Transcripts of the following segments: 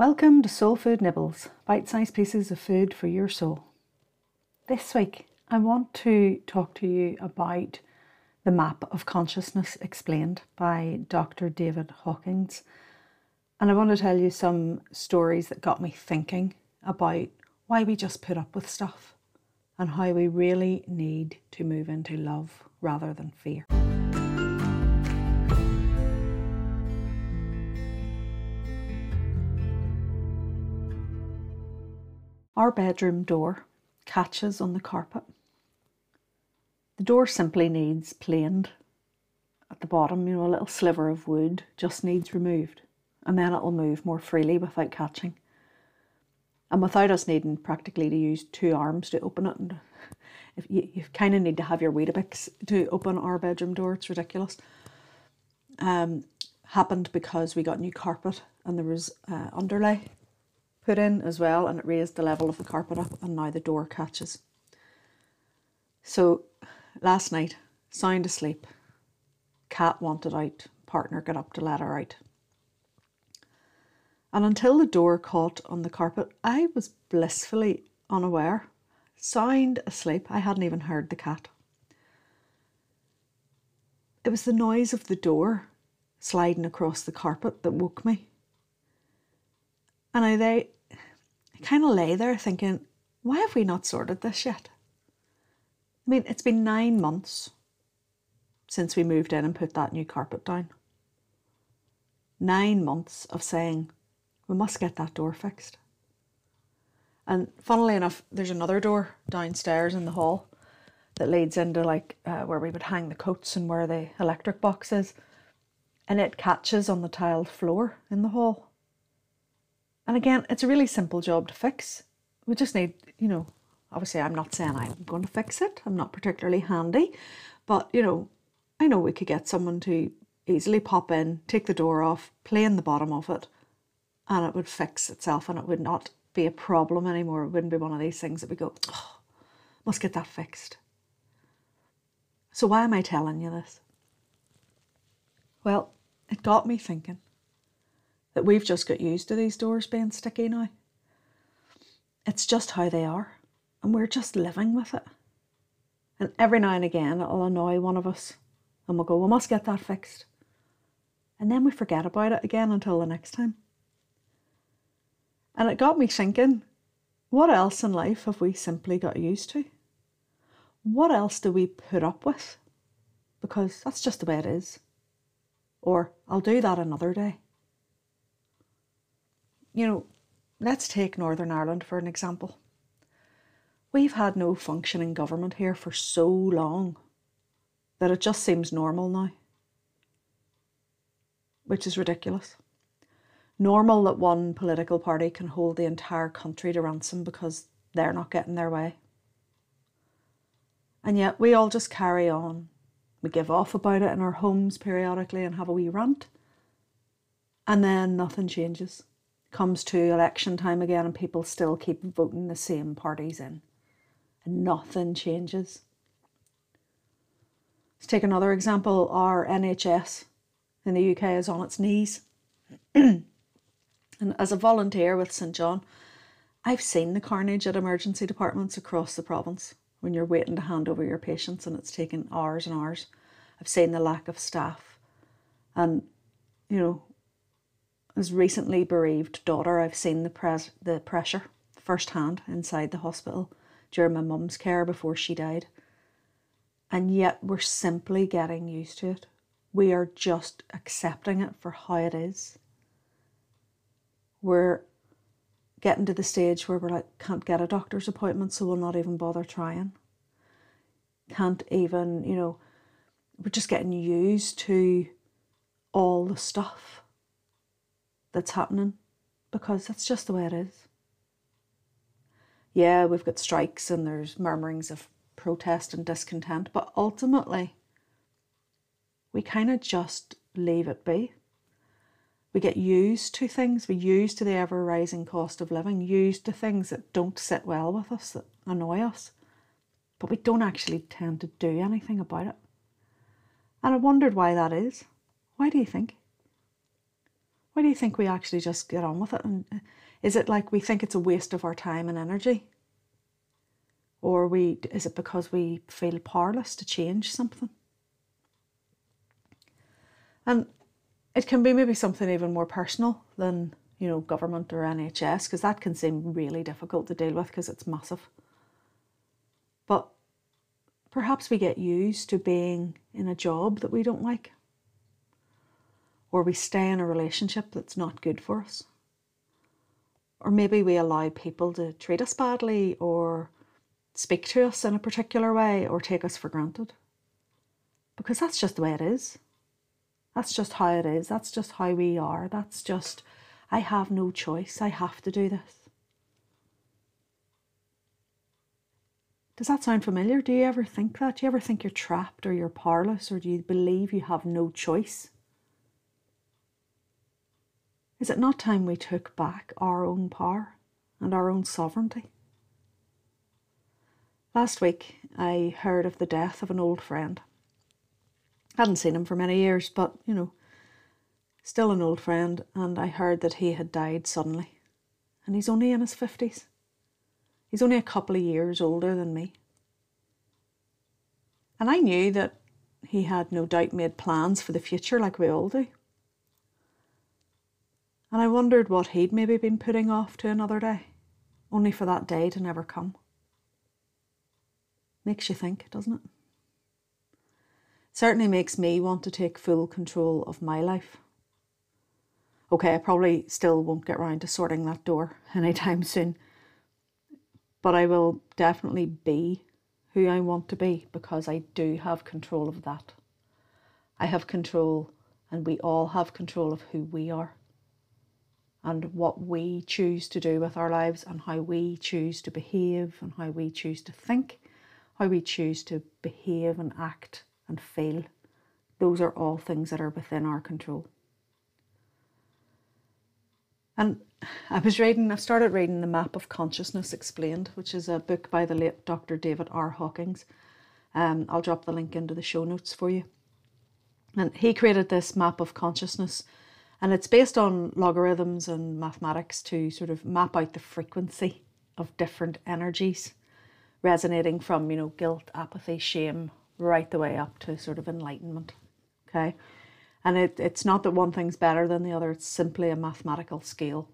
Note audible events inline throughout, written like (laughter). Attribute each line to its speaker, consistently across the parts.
Speaker 1: Welcome to Soul Food Nibbles, bite sized pieces of food for your soul. This week, I want to talk to you about the map of consciousness explained by Dr. David Hawkins. And I want to tell you some stories that got me thinking about why we just put up with stuff and how we really need to move into love rather than fear. Our bedroom door catches on the carpet. The door simply needs planed at the bottom, you know, a little sliver of wood just needs removed, and then it'll move more freely without catching. And without us needing practically to use two arms to open it. And if you, you kind of need to have your Weetabix to open our bedroom door, it's ridiculous. Um, happened because we got new carpet and there was uh, underlay put in as well, and it raised the level of the carpet up, and now the door catches. So last night, sound asleep, cat wanted out, partner got up to let her out. And until the door caught on the carpet, I was blissfully unaware, sound asleep. I hadn't even heard the cat. It was the noise of the door sliding across the carpet that woke me. And I kind of lay there thinking, why have we not sorted this yet? I mean, it's been nine months since we moved in and put that new carpet down. Nine months of saying, we must get that door fixed. And funnily enough, there's another door downstairs in the hall that leads into like uh, where we would hang the coats and where the electric box is. And it catches on the tiled floor in the hall. And again, it's a really simple job to fix. We just need, you know, obviously I'm not saying I'm going to fix it. I'm not particularly handy, but you know, I know we could get someone to easily pop in, take the door off, plane the bottom of it, and it would fix itself and it would not be a problem anymore. It wouldn't be one of these things that we go, oh, must get that fixed. So why am I telling you this? Well, it got me thinking that we've just got used to these doors being sticky now. It's just how they are, and we're just living with it. And every now and again, it'll annoy one of us, and we'll go, We must get that fixed. And then we forget about it again until the next time. And it got me thinking what else in life have we simply got used to? What else do we put up with? Because that's just the way it is. Or I'll do that another day you know, let's take Northern Ireland for an example. We've had no functioning government here for so long that it just seems normal now, which is ridiculous. Normal that one political party can hold the entire country to ransom because they're not getting their way. And yet we all just carry on. We give off about it in our homes periodically and have a wee rant, and then nothing changes comes to election time again and people still keep voting the same parties in and nothing changes. Let's take another example. Our NHS in the UK is on its knees. (clears throat) and as a volunteer with St John, I've seen the carnage at emergency departments across the province when you're waiting to hand over your patients and it's taken hours and hours. I've seen the lack of staff. And, you know, as recently bereaved daughter, I've seen the pres- the pressure firsthand inside the hospital during my mum's care before she died. And yet we're simply getting used to it. We are just accepting it for how it is. We're getting to the stage where we're like, can't get a doctor's appointment, so we'll not even bother trying. Can't even, you know, we're just getting used to all the stuff that's happening because that's just the way it is. Yeah, we've got strikes and there's murmurings of protest and discontent, but ultimately, we kind of just leave it be. We get used to things, we used to the ever rising cost of living, used to things that don't sit well with us, that annoy us, but we don't actually tend to do anything about it. And I wondered why that is. Why do you think? Why do you think we actually just get on with it? And uh, is it like we think it's a waste of our time and energy? Or we is it because we feel powerless to change something? And it can be maybe something even more personal than, you know, government or NHS, because that can seem really difficult to deal with because it's massive. But perhaps we get used to being in a job that we don't like, or we stay in a relationship that's not good for us, or maybe we allow people to treat us badly or speak to us in a particular way or take us for granted. Because that's just the way it is. That's just how it is. That's just how we are. That's just, I have no choice. I have to do this. Does that sound familiar? Do you ever think that? Do you ever think you're trapped or you're powerless or do you believe you have no choice? Is it not time we took back our own power and our own sovereignty? Last week, I heard of the death of an old friend. Hadn't seen him for many years, but you know, still an old friend, and I heard that he had died suddenly. And he's only in his 50s. He's only a couple of years older than me. And I knew that he had no doubt made plans for the future like we all do. And I wondered what he'd maybe been putting off to another day, only for that day to never come. Makes you think, doesn't it? Certainly makes me want to take full control of my life. Okay, I probably still won't get round to sorting that door (laughs) anytime soon but I will definitely be who I want to be because I do have control of that. I have control, and we all have control of who we are and what we choose to do with our lives and how we choose to behave and how we choose to think, how we choose to behave and act and feel. Those are all things that are within our control. And I was reading, I've started reading The Map of Consciousness Explained, which is a book by the late Dr. David R. Hawkins. Um, I'll drop the link into the show notes for you. And he created this map of consciousness, and it's based on logarithms and mathematics to sort of map out the frequency of different energies resonating from, you know, guilt, apathy, shame, right the way up to sort of enlightenment. Okay. And it, it's not that one thing's better than the other, it's simply a mathematical scale.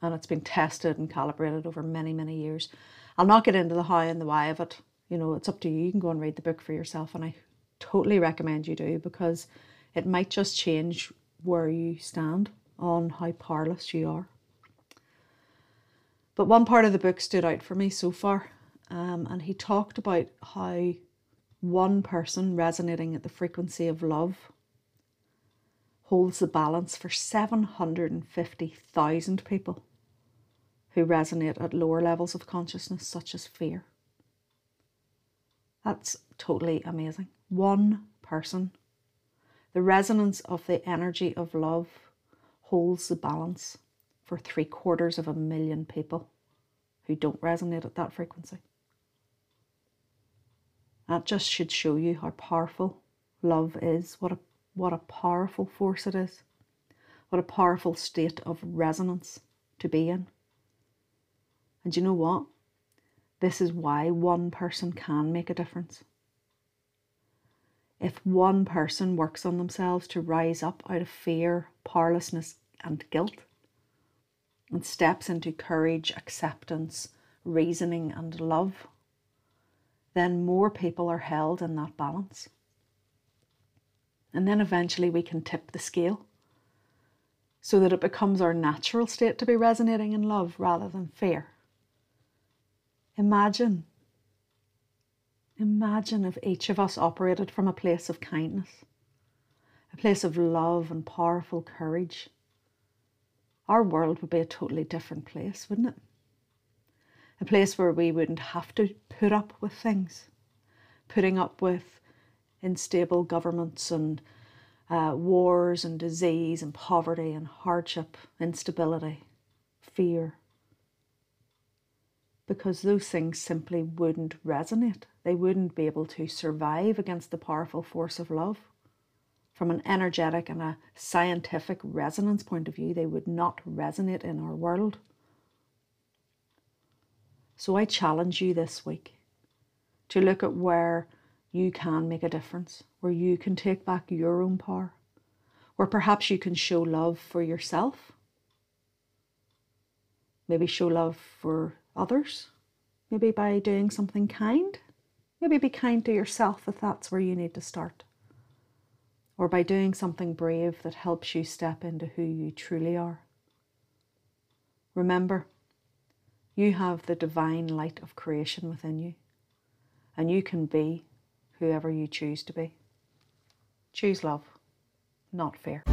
Speaker 1: And it's been tested and calibrated over many, many years. I'll not get into the how and the why of it. You know, it's up to you. You can go and read the book for yourself. And I totally recommend you do because it might just change where you stand on how powerless you are. But one part of the book stood out for me so far. Um, and he talked about how one person resonating at the frequency of love holds the balance for 750,000 people who resonate at lower levels of consciousness, such as fear. That's totally amazing. One person. The resonance of the energy of love holds the balance for three quarters of a million people who don't resonate at that frequency. That just should show you how powerful love is, what a what a powerful force it is. What a powerful state of resonance to be in. And you know what? This is why one person can make a difference. If one person works on themselves to rise up out of fear, powerlessness, and guilt, and steps into courage, acceptance, reasoning, and love, then more people are held in that balance. And then eventually we can tip the scale so that it becomes our natural state to be resonating in love rather than fear. Imagine, imagine if each of us operated from a place of kindness, a place of love and powerful courage. Our world would be a totally different place, wouldn't it? A place where we wouldn't have to put up with things, putting up with unstable governments and uh, wars and disease and poverty and hardship, instability, fear. Because those things simply wouldn't resonate. They wouldn't be able to survive against the powerful force of love. from an energetic and a scientific resonance point of view, they would not resonate in our world. So I challenge you this week to look at where you can make a difference, where you can take back your own power, where perhaps you can show love for yourself, maybe show love for others, maybe by doing something kind. Maybe be kind to yourself if that's where you need to start or by doing something brave that helps you step into who you truly are. Remember, you have the divine light of creation within you, and you can be whoever you choose to be. Choose love, not fear.